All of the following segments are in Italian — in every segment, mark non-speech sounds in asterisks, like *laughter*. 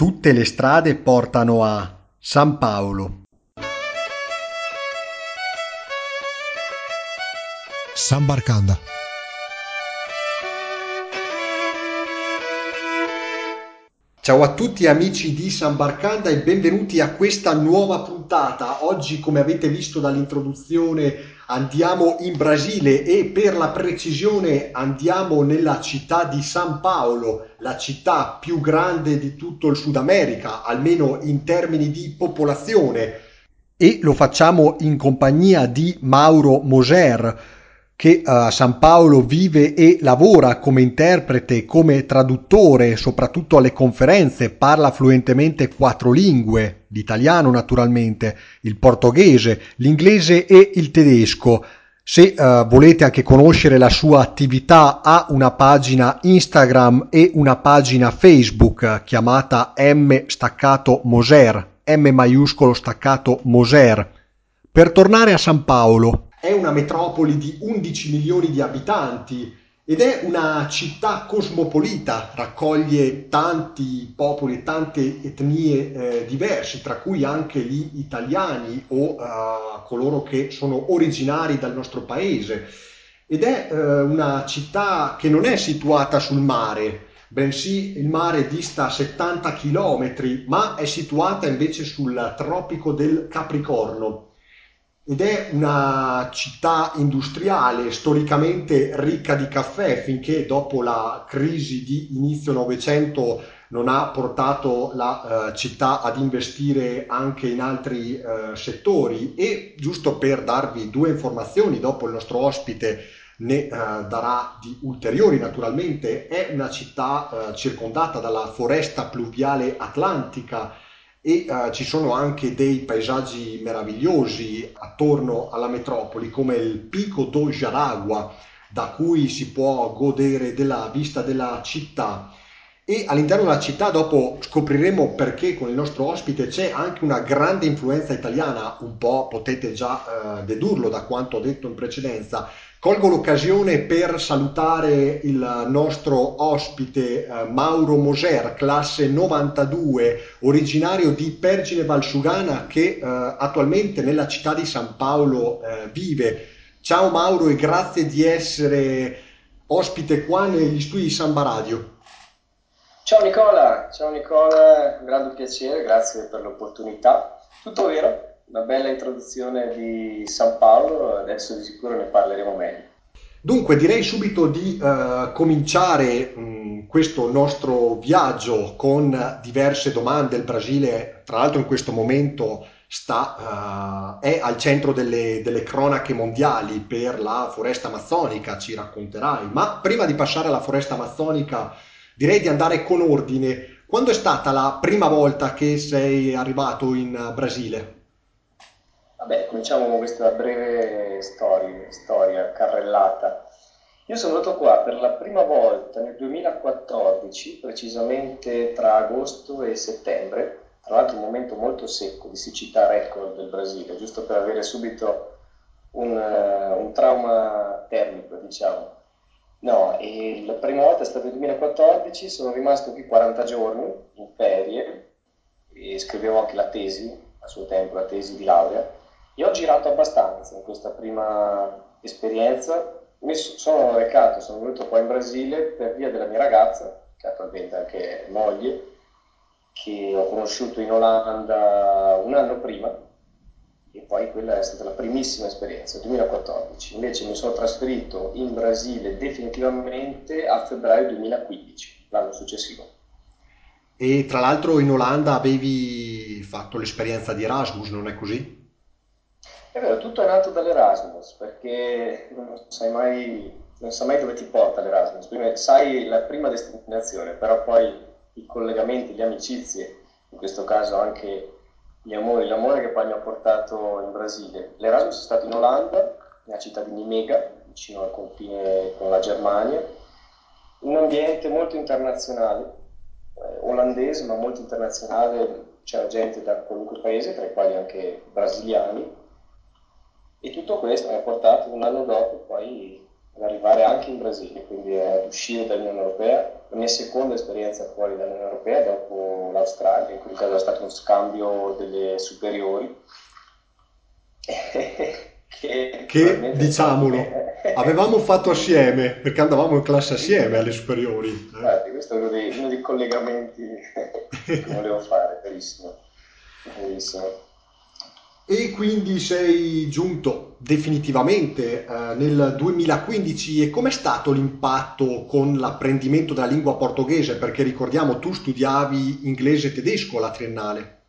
Tutte le strade portano a San Paolo. San Barcanda. Ciao a tutti amici di San Barcanda e benvenuti a questa nuova puntata. Oggi, come avete visto dall'introduzione, andiamo in Brasile e per la precisione andiamo nella città di San Paolo, la città più grande di tutto il Sud America, almeno in termini di popolazione. E lo facciamo in compagnia di Mauro Moser che a uh, San Paolo vive e lavora come interprete, come traduttore, soprattutto alle conferenze, parla fluentemente quattro lingue, l'italiano naturalmente, il portoghese, l'inglese e il tedesco. Se uh, volete anche conoscere la sua attività, ha una pagina Instagram e una pagina Facebook chiamata M staccato Moser, M maiuscolo staccato Moser. Per tornare a San Paolo, è una metropoli di 11 milioni di abitanti ed è una città cosmopolita, raccoglie tanti popoli e tante etnie eh, diverse, tra cui anche gli italiani o uh, coloro che sono originari dal nostro paese. Ed è uh, una città che non è situata sul mare, bensì il mare dista 70 km, ma è situata invece sul tropico del Capricorno ed è una città industriale storicamente ricca di caffè finché dopo la crisi di inizio Novecento non ha portato la uh, città ad investire anche in altri uh, settori. E giusto per darvi due informazioni dopo il nostro ospite ne uh, darà di ulteriori. Naturalmente è una città circondata dalla foresta pluviale atlantica e uh, ci sono anche dei paesaggi meravigliosi attorno alla metropoli come il Pico do Jaragua da cui si può godere della vista della città. E all'interno della città dopo scopriremo perché con il nostro ospite c'è anche una grande influenza italiana, un po' potete già uh, dedurlo da quanto ho detto in precedenza, Colgo l'occasione per salutare il nostro ospite eh, Mauro Moser, classe 92, originario di Pergine Valsugana che eh, attualmente nella città di San Paolo eh, vive. Ciao Mauro e grazie di essere ospite qua negli studi di Samba Radio. Ciao Nicola, ciao Nicola, un grande piacere, grazie per l'opportunità. Tutto vero? Una bella introduzione di San Paolo, adesso di sicuro ne parleremo meglio. Dunque direi subito di uh, cominciare mh, questo nostro viaggio con diverse domande. Il Brasile, tra l'altro in questo momento, sta, uh, è al centro delle, delle, cronache mondiali per la foresta amazzonica, ci racconterai. Ma prima di passare alla foresta amazzonica, direi di andare con ordine. Quando è stata la prima volta che sei arrivato in Brasile? Vabbè, cominciamo con questa breve storia, storia carrellata. Io sono venuto qua per la prima volta nel 2014, precisamente tra agosto e settembre, tra l'altro un momento molto secco di siccità record del Brasile, giusto per avere subito un, uh, un trauma termico, diciamo. No, la prima volta è stato nel 2014, sono rimasto qui 40 giorni in ferie e scrivevo anche la tesi, a suo tempo la tesi di laurea io ho girato abbastanza in questa prima esperienza, mi sono recato, sono venuto qua in Brasile per via della mia ragazza, che è attualmente anche moglie, che ho conosciuto in Olanda un anno prima e poi quella è stata la primissima esperienza, 2014. Invece mi sono trasferito in Brasile definitivamente a febbraio 2015, l'anno successivo. E tra l'altro in Olanda avevi fatto l'esperienza di Erasmus, non è così? È vero, tutto è nato dall'Erasmus, perché non sai mai, non sai mai dove ti porta l'Erasmus. Prima, sai la prima destinazione, però poi i collegamenti, le amicizie, in questo caso anche gli amori, l'amore che poi mi ha portato in Brasile. L'Erasmus è stato in Olanda, nella città di Nimega, vicino al confine con la Germania, un ambiente molto internazionale, eh, olandese ma molto internazionale, c'era gente da qualunque paese, tra i quali anche brasiliani, e tutto questo mi ha portato un anno dopo poi ad arrivare anche in Brasile, quindi ad uscire dall'Unione Europea, la mia seconda esperienza fuori dall'Unione Europea dopo Australia, in quel caso è stato uno scambio delle superiori. *laughs* che, che diciamolo, avevamo fatto assieme, perché andavamo in classe assieme alle superiori. Eh. Infatti, questo è uno dei, uno dei collegamenti *laughs* che volevo fare, verissimo. verissimo. E quindi sei giunto definitivamente eh, nel 2015 e com'è stato l'impatto con l'apprendimento della lingua portoghese? Perché ricordiamo tu studiavi inglese e tedesco alla triennale.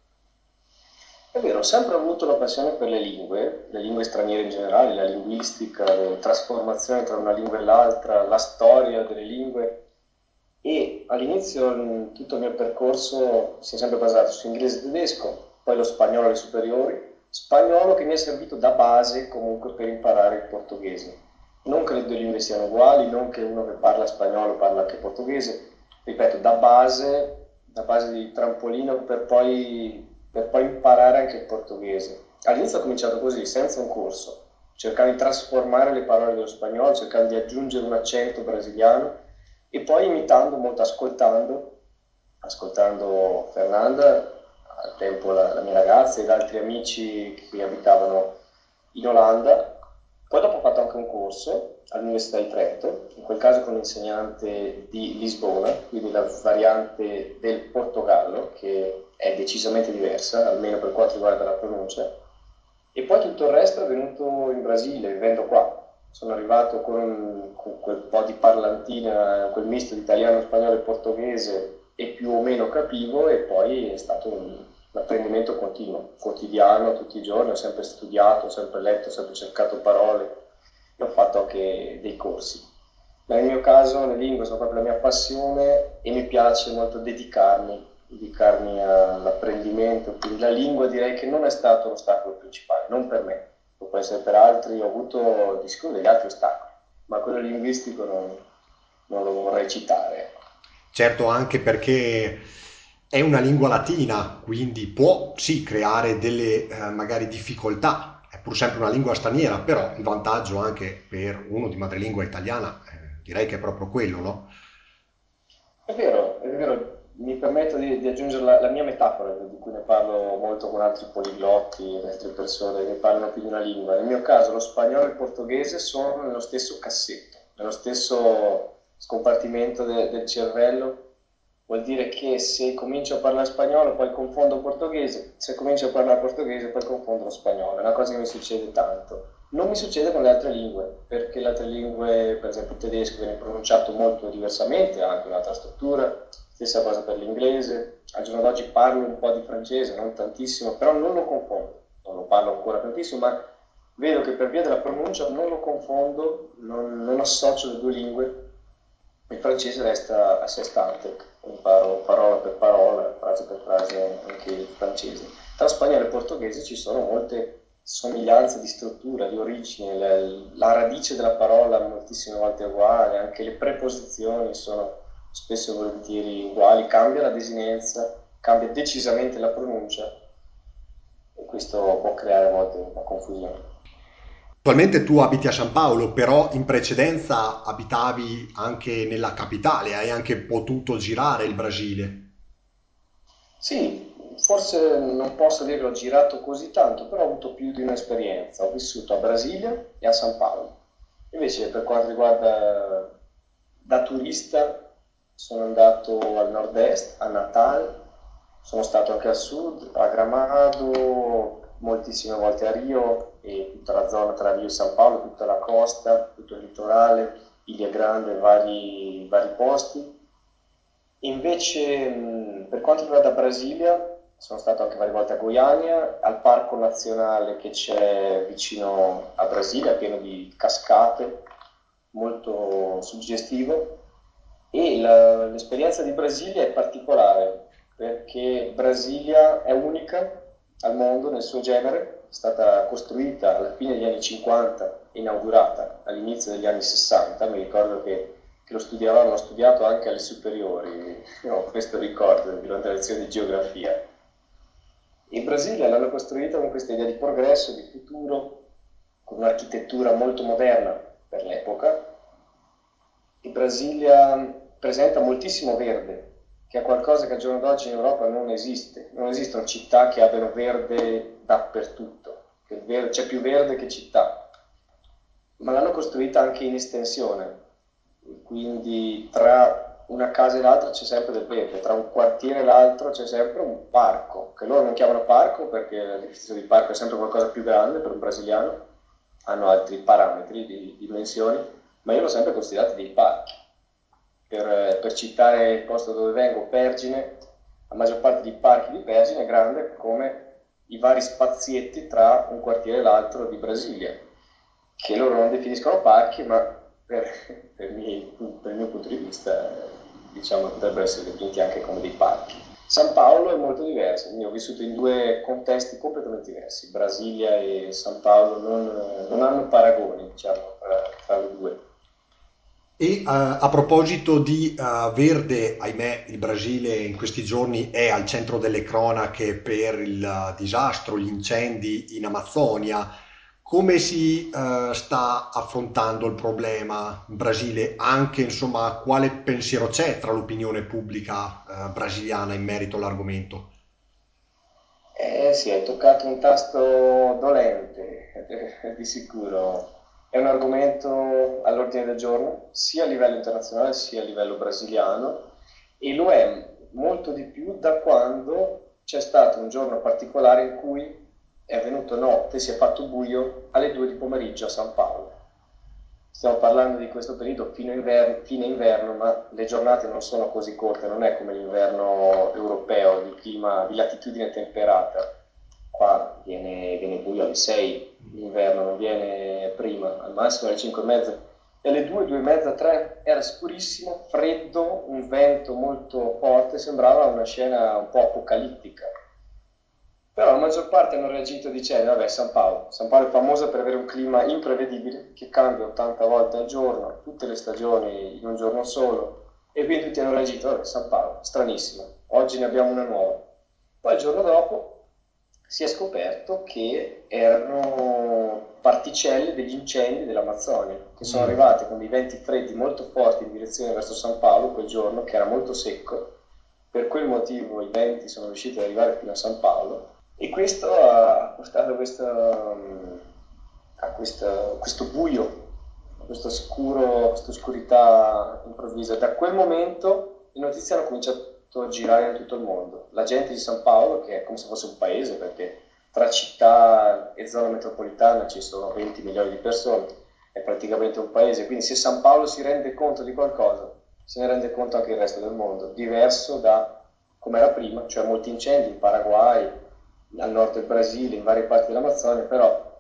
È vero, ho sempre avuto la passione per le lingue, le lingue straniere in generale, la linguistica, la trasformazione tra una lingua e l'altra, la storia delle lingue e all'inizio tutto il mio percorso si è sempre basato su inglese e tedesco, poi lo spagnolo alle superiori spagnolo che mi è servito da base comunque per imparare il portoghese. Non che le lingue siano uguali, non che uno che parla spagnolo parla anche portoghese, ripeto, da base, da base di trampolino per poi, per poi imparare anche il portoghese. All'inizio ho cominciato così, senza un corso, cercando di trasformare le parole dello spagnolo, cercando di aggiungere un accento brasiliano e poi imitando molto, ascoltando, ascoltando Fernanda al tempo la, la mia ragazza ed altri amici che abitavano in Olanda. Poi dopo ho fatto anche un corso all'Università di Trento, in quel caso con un insegnante di Lisbona, quindi la variante del Portogallo, che è decisamente diversa, almeno per quanto riguarda la pronuncia. E poi tutto il resto è venuto in Brasile, vivendo qua. Sono arrivato con, con quel po' di parlantina, quel misto di italiano, spagnolo e portoghese, e più o meno capivo, e poi è stato un, l'apprendimento continuo, quotidiano, tutti i giorni, ho sempre studiato, ho sempre letto, ho sempre cercato parole e ho fatto anche dei corsi. Nel mio caso le lingue sono proprio la mia passione e mi piace molto dedicarmi, dedicarmi all'apprendimento, quindi la lingua direi che non è stato l'ostacolo principale, non per me, può essere per altri, ho avuto di sicuro degli altri ostacoli, ma quello linguistico non, non lo vorrei citare. Certo, anche perché è una lingua latina, quindi può sì creare delle eh, magari difficoltà, è pur sempre una lingua straniera, però il vantaggio anche per uno di madrelingua italiana eh, direi che è proprio quello, no? È vero, è vero, mi permetto di, di aggiungere la, la, mia metafora, di cui ne parlo molto con altri poliglotti altre persone che parlano più di una lingua. Nel mio caso lo spagnolo e il portoghese sono nello stesso cassetto, nello stesso scompartimento de, del cervello vuol dire che se comincio a parlare spagnolo poi confondo portoghese, se comincio a parlare portoghese poi confondo lo spagnolo, è una cosa che mi succede tanto. Non mi succede con le altre lingue, perché le altre lingue, per esempio il tedesco viene pronunciato molto diversamente, ha anche un'altra struttura, stessa cosa per l'inglese, al giorno d'oggi parlo un po' di francese, non tantissimo, però non lo confondo, non lo parlo ancora tantissimo, ma vedo che per via della pronuncia non lo confondo, non, non associo le due lingue, il francese resta a sé stante imparo parola per parola, frase per frase anche il francese. Tra spagnolo e portoghese ci sono molte somiglianze di struttura, di origine, la, la radice della parola moltissime volte è uguale, anche le preposizioni sono spesso e volentieri uguali, cambia la desinenza, cambia decisamente la pronuncia e questo può creare a volte un po' confusione. Attualmente tu abiti a San Paolo, però in precedenza abitavi anche nella capitale, hai anche potuto girare il Brasile. Sì, forse non posso dire che ho girato così tanto, però ho avuto più di un'esperienza. Ho vissuto a Brasilia e a San Paolo. Invece per quanto riguarda da turista sono andato al nord-est, a Natal, sono stato anche al sud, a Gramado, moltissime volte a Rio e tutta la zona tra Rio e San Paolo, tutta la costa, tutto il litorale, Ilia Grande, vari, vari posti. Invece per quanto riguarda Brasilia, sono stato anche varie volte a Goiânia, al parco nazionale che c'è vicino a Brasilia, pieno di cascate, molto suggestivo. E la, l'esperienza di Brasilia è particolare perché Brasilia è unica al mondo nel suo genere, è stata costruita alla fine degli anni 50 e inaugurata all'inizio degli anni 60, mi ricordo che, che lo studiavamo, l'ho studiato anche alle superiori, ho questo ricordo durante la lezione di geografia. In Brasile l'hanno costruita con questa idea di progresso, di futuro, con un'architettura molto moderna per l'epoca. Il Brasilia presenta moltissimo verde, che è qualcosa che al giorno d'oggi in Europa non esiste. Non esistono città che abbiano verde dappertutto, verde, c'è più verde che città, ma l'hanno costruita anche in estensione, quindi tra una casa e l'altra c'è sempre del verde, tra un quartiere e l'altro c'è sempre un parco, che loro non chiamano parco perché definizione di parco è sempre qualcosa più grande per un brasiliano, hanno altri parametri di dimensioni, ma io l'ho sempre considerato dei parchi per, per, citare il posto dove vengo, Pergine, la maggior parte dei parchi di Pergine è grande come i vari spazietti tra un quartiere e l'altro di Brasilia, che loro non definiscono parchi, ma per, *laughs* per, miei, per il mio punto di vista diciamo, potrebbero essere definiti anche come dei parchi. San Paolo è molto diverso, quindi ho vissuto in due contesti completamente diversi, Brasilia e San Paolo non, non hanno paragoni diciamo, tra, tra le due. E uh, a proposito di uh, verde, ahimè, il Brasile in questi giorni è al centro delle cronache per il uh, disastro, gli incendi in Amazzonia. Come si sta affrontando il problema in Brasile? Anche, insomma, quale pensiero c'è tra l'opinione pubblica brasiliana in merito all'argomento? Eh sì, hai toccato un tasto dolente, *laughs* di sicuro è un argomento all'ordine del giorno sia a livello internazionale sia a livello brasiliano e lo è molto di più da quando c'è stato un giorno particolare in cui è venuto notte, si è fatto buio alle 2 di pomeriggio a San Paolo. Stiamo parlando di questo periodo fino inverno, fine inverno, ma le giornate non sono così corte, non è come l'inverno europeo di clima di latitudine temperata qua viene, viene buio alle 6 l'inverno, non viene prima, al massimo alle 5 e mezza. E alle 2, 2 e mezza, 3 era scurissimo, freddo, un vento molto forte, sembrava una scena un po' apocalittica. Però la maggior parte hanno reagito dicendo, vabbè, San Paolo. San Paolo è famoso per avere un clima imprevedibile, che cambia 80 volte al giorno, tutte le stagioni in un giorno solo. E quindi tutti hanno reagito, vabbè, San Paolo, stranissimo, oggi ne abbiamo una nuova. Poi il giorno dopo si è scoperto che erano particelle degli incendi dell'Amazzonia che sono mm. arrivate con dei venti freddi molto forti in direzione verso San Paolo quel giorno che era molto secco. Per quel motivo i venti sono riusciti ad arrivare fino a San Paolo. E questo ha portato questa, a questo, questo buio questo scuro, questa oscurità improvvisa. Da quel momento le notizie hanno cominciato a girare in tutto il mondo. La gente di San Paolo, che è come se fosse un paese, perché tra città e zona metropolitana ci sono 20 milioni di persone, è praticamente un paese, quindi se San Paolo si rende conto di qualcosa, se ne rende conto anche il resto del mondo, diverso da come era prima, cioè molti incendi in Paraguay, al nord del Brasile, in varie parti dell'Amazzonia, però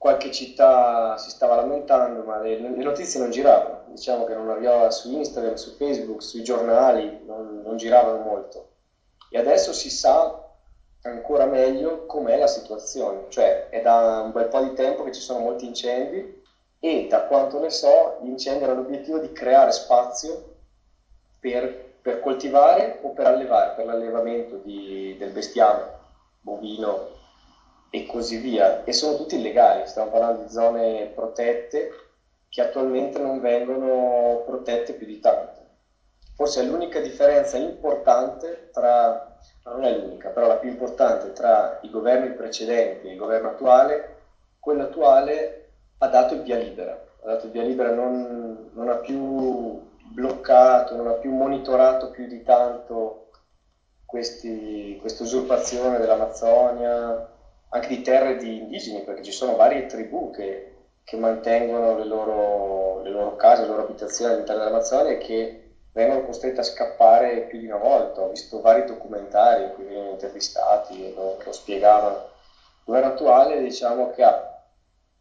qualche città si stava lamentando, ma le, le, notizie non giravano. Diciamo che non arrivava su Instagram, su Facebook, sui giornali, non, non giravano molto. E adesso si sa ancora meglio com'è la situazione, cioè è da un bel po' di tempo che ci sono molti incendi e da quanto ne so gli incendi hanno l'obiettivo di creare spazio per, per coltivare o per allevare, per l'allevamento di, del bestiame bovino e così via, e sono tutti illegali, stiamo parlando di zone protette che attualmente non vengono protette più di tanto. Forse è l'unica differenza importante tra, non è l'unica, però la più importante tra i governi precedenti e il governo attuale, quello attuale ha dato il via libera, ha dato il via libera, non, non ha più bloccato, non ha più monitorato più di tanto questa usurpazione dell'Amazzonia, anche di terre di indigeni, perché ci sono varie tribù che, che mantengono le loro, le loro, case, le loro abitazioni all'interno dell'Amazzonia e che vengono costrette a scappare più di una volta. Ho visto vari documentari in cui venivano intervistati e lo, lo spiegavano. Il governo attuale diciamo che ha,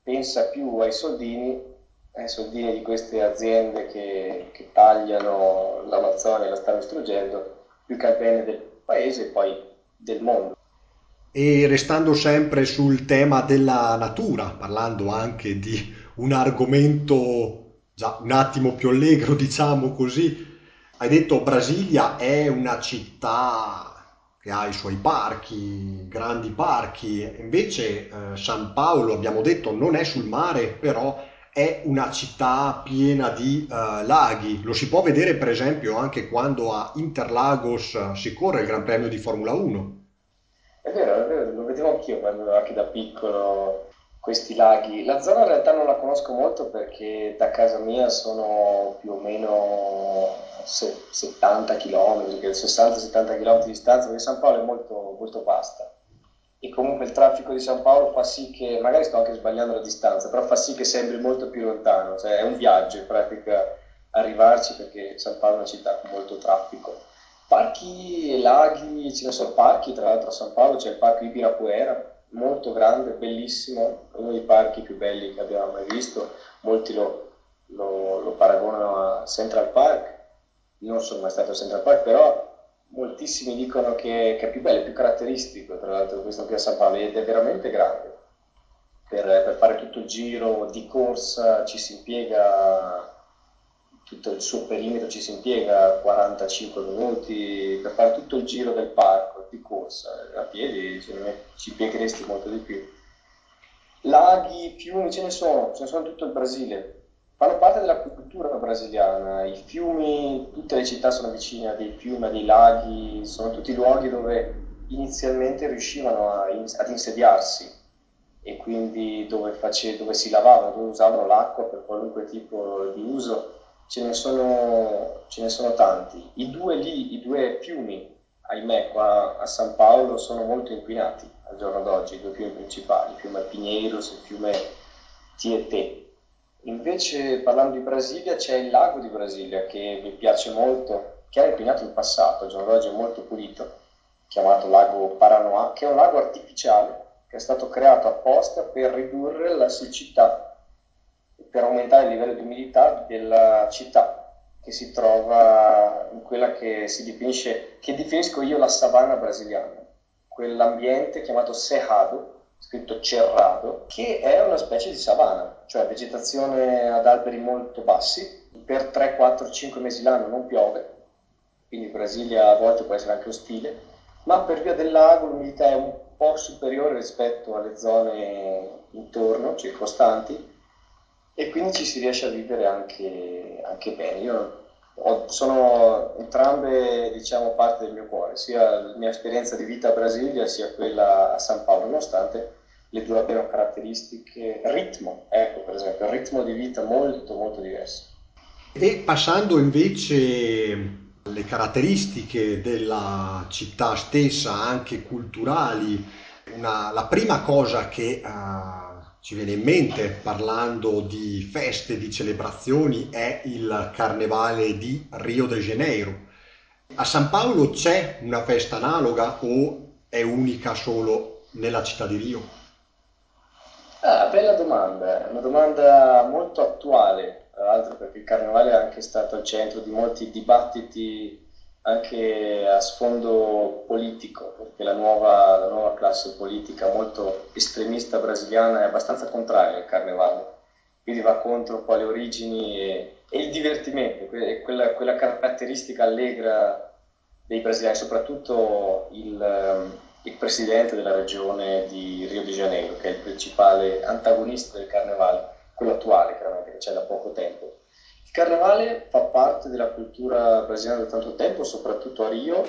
pensa più ai soldini, ai soldini di queste aziende che, che tagliano l'Amazzonia e la stanno distruggendo, più che al bene del paese e poi del mondo. E restando sempre sul tema della natura, parlando anche di un argomento già un attimo più allegro, diciamo così, hai detto Brasilia è una città che ha i suoi parchi, grandi parchi, invece eh, San Paolo, abbiamo detto, non è sul mare, però è una città piena di uh, laghi. Lo si può vedere per esempio anche quando a Interlagos si corre il Gran Premio di Formula 1. È vero, è vero, lo vedevo anch'io quando anche da piccolo questi laghi. La zona in realtà non la conosco molto perché da casa mia sono più o meno 70 km, 60-70 km di distanza, perché San Paolo è molto, molto vasta e comunque il traffico di San Paolo fa sì che, magari sto anche sbagliando la distanza, però fa sì che sembri molto più lontano, cioè è un viaggio in pratica arrivarci perché San Paolo è una città con molto traffico. Parchi e laghi, ce ne sono parchi, tra l'altro a San Paolo c'è il parco Ibirapuera, molto grande, bellissimo, uno dei parchi più belli che abbiamo mai visto, molti lo, lo, lo paragonano a Central Park, non sono mai stato a Central Park, però moltissimi dicono che, che, è più bello, più caratteristico, tra l'altro questo qui a San Paolo, ed è veramente grande. Per, per, fare tutto il giro di corsa ci si impiega, tutto il suo perimetro ci si impiega 45 minuti, per fare tutto il giro del parco di corsa, a piedi ci impiegheresti molto di più. Laghi, fiumi ce ne sono, ce ne sono in tutto il Brasile, fanno parte della cultura brasiliana. I fiumi, tutte le città sono vicine a dei fiumi, a dei laghi, sono tutti luoghi dove inizialmente riuscivano a, ad insediarsi e quindi dove, face, dove, si lavavano, dove usavano l'acqua per qualunque tipo di uso. Ce ne, sono, ce ne sono tanti. I due lì, i due fiumi, ahimè, qua a San Paolo sono molto inquinati al giorno d'oggi, i due fiumi principali, il fiume Pinheiros e il fiume Tietê Invece parlando di Brasilia c'è il lago di Brasilia che mi piace molto, che era inquinato in passato, al giorno d'oggi è molto pulito, chiamato lago Paranoá, che è un lago artificiale che è stato creato apposta per ridurre la siccità, per aumentare il livello di umidità della città che si trova in quella che si definisce, che definisco io la savana brasiliana, quell'ambiente chiamato Cerrado, scritto Cerrado, che è una specie di savana, cioè vegetazione ad alberi molto bassi, per 3, 4, 5 mesi l'anno non piove, quindi Brasilia a volte può essere anche ostile, ma per via del lago l'umidità è un po' superiore rispetto alle zone intorno, circostanti, e quindi ci si riesce a vivere anche, anche bene. Io ho, sono entrambe diciamo, parte del mio cuore, sia la mia esperienza di vita a Brasilia sia quella a San Paolo, nonostante le due abbiano caratteristiche, ritmo, ecco per esempio, il ritmo di vita molto molto diverso. E passando invece alle caratteristiche della città stessa, anche culturali, una, la prima cosa che uh, ci viene in mente parlando di feste, di celebrazioni, è il carnevale di Rio de Janeiro. A San Paolo c'è una festa analoga o è unica solo nella città di Rio? Ah, bella domanda, una domanda molto attuale, tra l'altro perché il carnevale è anche stato al centro di molti dibattiti anche a sfondo politico, perché la nuova, la nuova classe politica molto estremista brasiliana è abbastanza contraria al carnevale, quindi va contro un po' le origini e, e il divertimento, quella, quella, caratteristica allegra dei brasiliani, soprattutto il, il presidente della regione di Rio de Janeiro, che è il principale antagonista del carnevale, quello attuale chiaramente, che c'è da poco tempo il carnevale fa parte della cultura brasiliana da tanto tempo, soprattutto a Rio,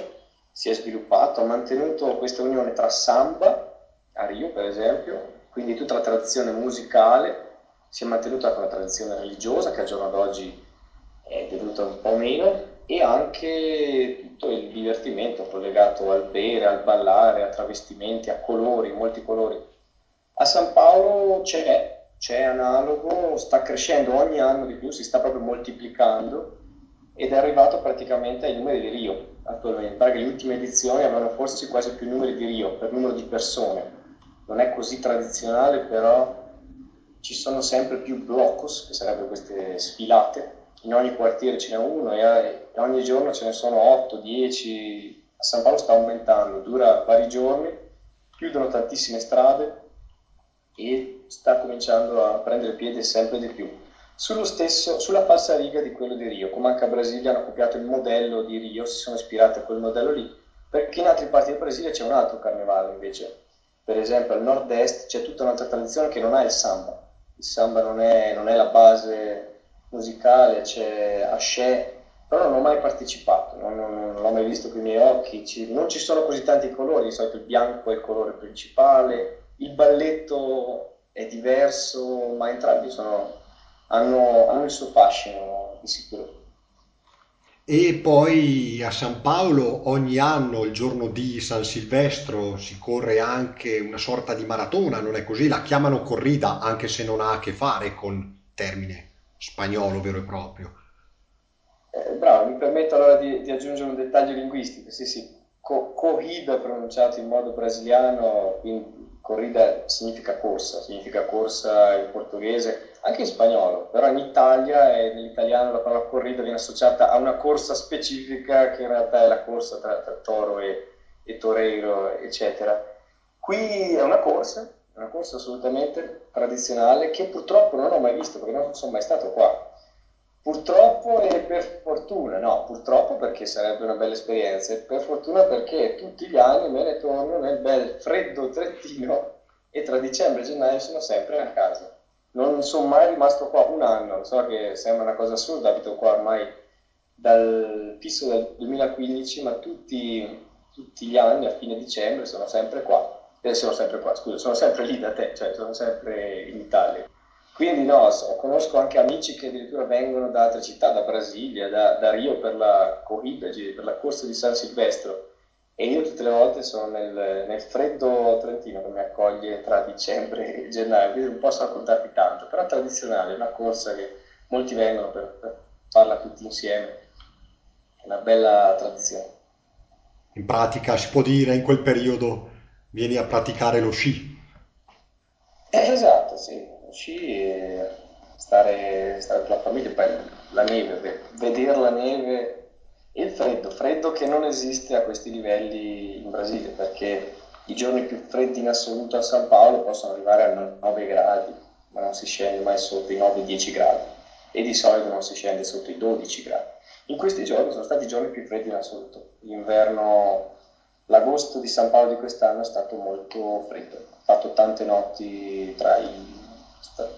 si è sviluppato, ha mantenuto questa unione tra samba, a Rio per esempio, quindi tutta la tradizione musicale, si è mantenuta con la tradizione religiosa che al giorno d'oggi è venuta un po' meno e anche tutto il divertimento collegato al bere, al ballare, a travestimenti, a colori, molti colori. A San Paolo c'è c'è analogo, sta crescendo ogni anno di più, si sta proprio moltiplicando ed è arrivato praticamente ai numeri di Rio attualmente. Perché le ultime edizioni avevano forse quasi più numeri di Rio per numero di persone. Non è così tradizionale, però ci sono sempre più blocos, che sarebbero queste sfilate. In ogni quartiere ce n'è uno e ogni giorno ce ne sono 8, 10. A San Paolo sta aumentando, dura vari giorni, chiudono tantissime strade e sta cominciando a prendere piede sempre di più. Stesso, sulla falsariga di quello di Rio, come anche a Brasilia hanno copiato il modello di Rio, si sono ispirati a quel modello lì, perché in altre parti del Brasile c'è un altro carnevale invece. Per esempio al nord-est c'è tutta un'altra tradizione che non ha il samba, il samba non è, non è la base musicale, c'è Asce, però non ho mai partecipato, non, non, non l'ho mai visto con i miei occhi, ci, non ci sono così tanti colori, di solito il bianco è il colore principale, il balletto è diverso, ma entrambi sono, hanno, hanno il suo fascino di sicuro. E poi a San Paolo ogni anno, il giorno di San Silvestro, si corre anche una sorta di maratona, non è così? La chiamano corrida, anche se non ha a che fare con termine spagnolo vero e proprio. Eh, bravo, mi permetto allora di, di aggiungere un dettaglio linguistico. Sì, sì, co- corrida pronunciato in modo brasiliano, quindi corrida significa corsa, significa corsa in portoghese, anche in spagnolo, però in Italia e nell'italiano la parola corrida viene associata a una corsa specifica che in realtà è la corsa tra, tra toro e, e toreiro, eccetera. Qui è una corsa, una corsa assolutamente tradizionale che purtroppo non ho mai visto perché non sono mai stato qua. Purtroppo e per fortuna, no, purtroppo perché sarebbe una bella esperienza, e per fortuna perché tutti gli anni me ne torno nel bel freddo Trentino e tra dicembre e gennaio sono sempre a casa. Non sono mai rimasto qua un anno, so che sembra una cosa assurda, abito qua ormai dal fisso del 2015, ma tutti, tutti gli anni a fine dicembre sono sempre qua. Eh, sono sempre qua, scusa, sono sempre lì da te, cioè sono sempre in Italia. Quindi no, conosco anche amici che addirittura vengono da altre città, da Brasilia, da, da Rio per la corrida, per la corsa di San Silvestro. E io tutte le volte sono nel, nel freddo trentino che mi accoglie tra dicembre e gennaio, quindi non posso raccontarti tanto, però è tradizionale, è una corsa che molti vengono per, per farla tutti insieme, è una bella tradizione. In pratica si può dire in quel periodo vieni a praticare lo sci. Eh, esatto, sì, uscì e stare, stare con la famiglia, poi la neve, ve- vedere la neve e il freddo, freddo che non esiste a questi livelli in Brasile, perché i giorni più freddi in assoluto a San Paolo possono arrivare a 9 gradi, ma non si scende mai sotto i 9-10 gradi e di solito non si scende sotto i 12 gradi. In questi giorni sono stati i giorni più freddi in assoluto. L'inverno, l'agosto di San Paolo di quest'anno è stato molto freddo. Ho fatto tante notti tra i,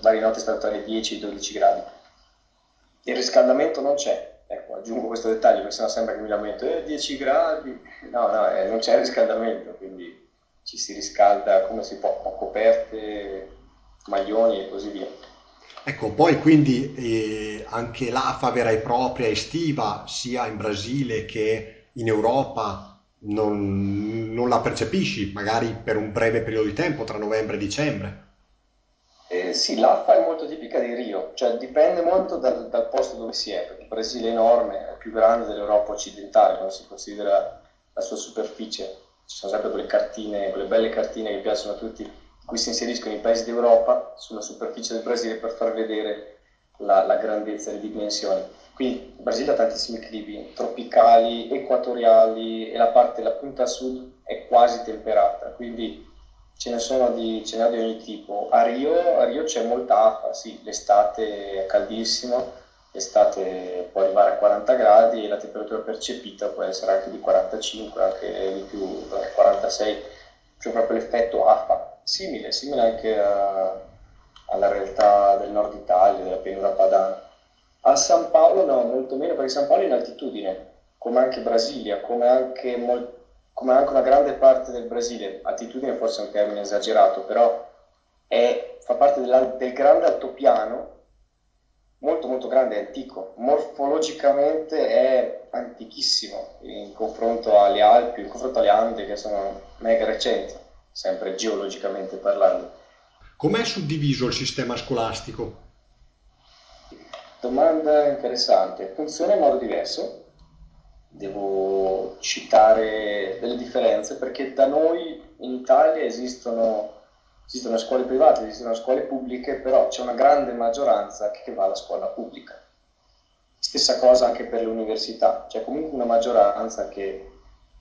varie notti è stato tra i 10 e i 12 gradi. Il riscaldamento non c'è. Ecco, aggiungo questo dettaglio perché sennò sembra che mi lamento, eh, 10 gradi. No, no, eh, non c'è riscaldamento, quindi ci si riscalda come si può, con coperte, maglioni e così via. Ecco, poi quindi eh, anche l'afa vera e propria estiva, sia in Brasile che in Europa, non, non la percepisci, magari per un breve periodo di tempo, tra novembre e dicembre. Eh, sì, l'affa è molto tipica di Rio, cioè dipende molto dal, dal posto dove si è, perché il Brasile è enorme, è più grande dell'Europa occidentale quando si considera la sua superficie. Ci sono sempre quelle cartine, quelle belle cartine che piacciono a tutti, in cui si inseriscono i paesi d'Europa sulla superficie del Brasile per far vedere la, la grandezza e le dimensioni. Quindi il Brasile ha tantissimi climi tropicali, equatoriali e la parte, la punta sud è quasi temperata, quindi Ce ne sono di, ce di ogni tipo. A Rio, a Rio c'è molta acqua, sì, l'estate è caldissimo, l'estate può arrivare a 40 gradi e la temperatura percepita può essere anche di 45, anche di più, anche 46, c'è proprio l'effetto AFA, simile, simile anche a- alla realtà del nord Italia, della pianura padana. A San Paolo no, molto meno perché San Paolo è in altitudine, come anche Brasilia, come anche, mol- come anche una grande parte del Brasile. Altitudine forse è un termine esagerato, però è- fa parte del grande altopiano, molto molto grande, è antico. Morfologicamente è antichissimo in confronto alle Alpi, in confronto alle Ande che sono mega recenti, sempre geologicamente parlando. Com'è suddiviso il sistema scolastico? Domanda interessante. Funziona in modo diverso. Devo citare delle differenze perché da noi in Italia esistono, esistono scuole private, esistono scuole pubbliche, però c'è una grande maggioranza che va alla scuola pubblica. Stessa cosa anche per le università, c'è comunque una maggioranza che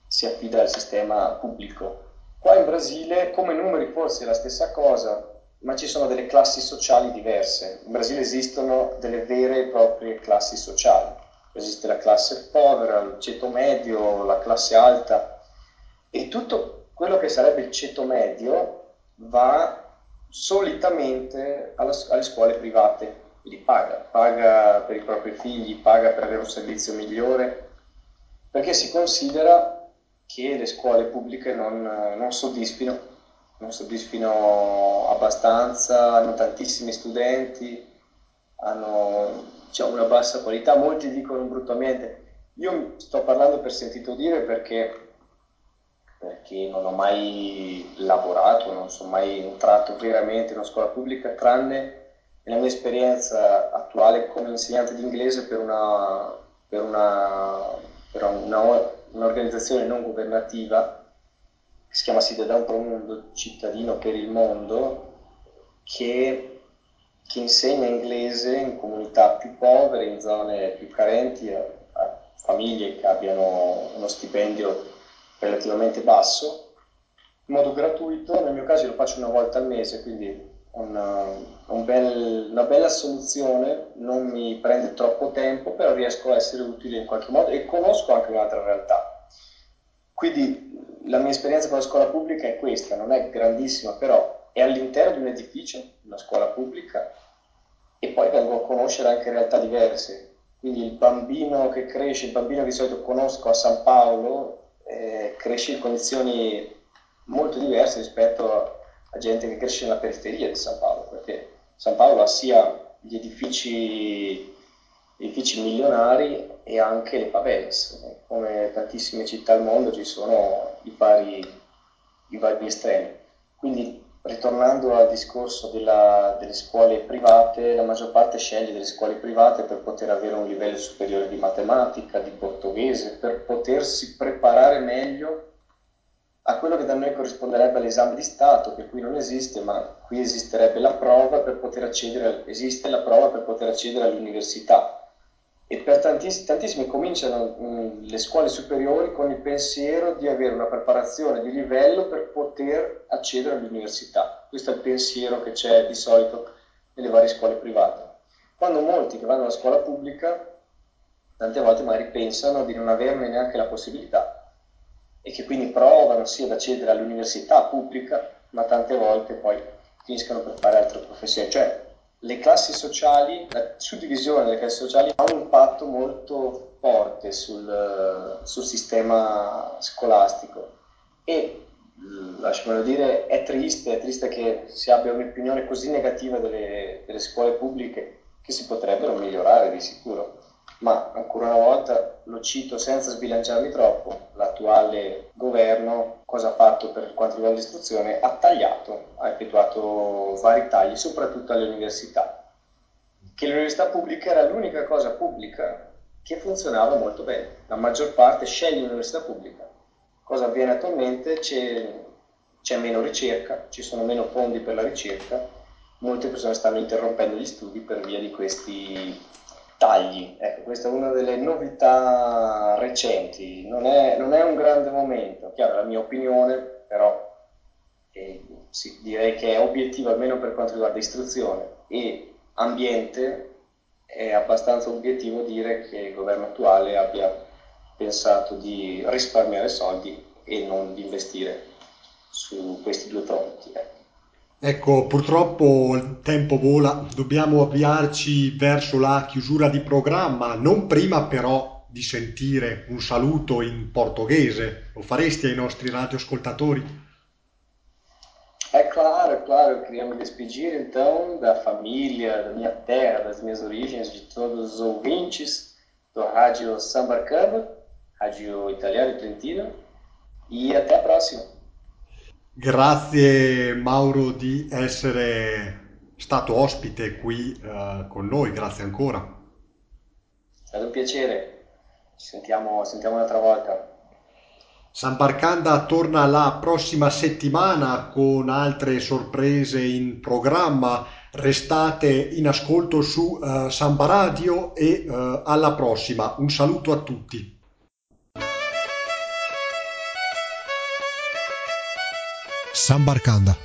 si affida al sistema pubblico. Qua in Brasile, come numeri forse è la stessa cosa, ma ci sono delle classi sociali diverse. In Brasile esistono delle vere e proprie classi sociali. Esiste la classe povera, il ceto medio, la classe alta e tutto quello che sarebbe il ceto medio va solitamente alla, alle scuole private, li paga, paga per i propri figli, paga per avere un servizio migliore, perché si considera che le scuole pubbliche non, non soddisfino, non soddisfino abbastanza, hanno tantissimi studenti, hanno diciamo, una bassa qualità, molti dicono bruttamente. Io sto parlando per sentito dire perché perché non ho mai lavorato, non sono mai entrato veramente in una scuola pubblica, tranne nella mia esperienza attuale come insegnante di inglese per, una, per, una, per una, un'organizzazione non governativa che si chiama Cittadino Pro Mundo, cittadino per il mondo, che, che, insegna inglese in comunità più povere, in zone più carenti, a, a famiglie che abbiano uno stipendio relativamente basso, in modo gratuito, nel mio caso lo faccio una volta al mese, quindi una, un bel, una bella soluzione, non mi prende troppo tempo, però riesco a essere utile in qualche modo e conosco anche un'altra realtà. Quindi la mia esperienza con la scuola pubblica è questa, non è grandissima, però è all'interno di un edificio, una scuola pubblica, e poi vengo a conoscere anche realtà diverse. Quindi il bambino che cresce, il bambino che di solito conosco a San Paolo, eh, cresce in condizioni molto diverse rispetto a, gente che cresce nella periferia di San Paolo, perché San Paolo ha sia gli edifici, edifici milionari e anche le favelas. Come tantissime città al mondo ci sono i vari, i vari estremi. Quindi ritornando al discorso della, delle scuole private, la maggior parte sceglie delle scuole private per poter avere un livello superiore di matematica, di portoghese, per potersi preparare meglio a quello che da noi corrisponderebbe all'esame di Stato, che qui non esiste, ma qui esisterebbe la prova per poter accedere, esiste la prova per poter accedere all'università e per tantissimi, tantissimi cominciano mh, le scuole superiori con il pensiero di avere una preparazione di livello per poter accedere all'università. Questo è il pensiero che c'è di solito nelle varie scuole private. Quando molti che vanno alla scuola pubblica, tante volte magari pensano di non averne neanche la possibilità e che quindi provano sì ad accedere all'università pubblica, ma tante volte poi finiscono per fare altre professioni. Cioè, le classi sociali, la suddivisione delle classi sociali ha un impatto molto forte sul, sul sistema scolastico e lasciamelo dire, è triste, è triste che si abbia un'opinione così negativa delle, delle, scuole pubbliche che si potrebbero migliorare di sicuro. Ma ancora una volta lo cito senza sbilanciarmi troppo, l'attuale governo cosa ha fatto per quanto riguarda l'istruzione? Ha tagliato, ha effettuato vari tagli, soprattutto alle università. Che l'università pubblica era l'unica cosa pubblica che funzionava molto bene. La maggior parte sceglie l'università pubblica. Cosa avviene attualmente? C'è, c'è meno ricerca, ci sono meno fondi per la ricerca, molte persone stanno interrompendo gli studi per via di questi tagli. Ecco, questa è una delle novità recenti, non è, non è un grande momento, chiaro, è la mia opinione, però eh, sì, direi che è obiettivo, almeno per quanto riguarda istruzione e ambiente, è abbastanza obiettivo dire che il governo attuale abbia pensato di risparmiare soldi e non di investire su questi due fronti. Ecco. Purtroppo il tempo vola, dobbiamo avviarci verso la chiusura di programma, non prima però di sentire un saluto in portoghese. Lo faresti ai nostri radioascoltatori? É claro, é claro, queria me despedir então da família, da minha terra, das minhas origens, de todos os ouvintes do Rádio Sambarcamba, Rádio Italiano e Trentino, e até a próxima. Grazie Mauro di essere stato ospite qui uh, con noi, grazie ancora. È stato un piacere, ci sentiamo, sentiamo un'altra volta. San Barcanda torna la prossima settimana con altre sorprese in programma. Restate in ascolto su uh, Samba Radio e uh, alla prossima. Un saluto a tutti. San Barkanda.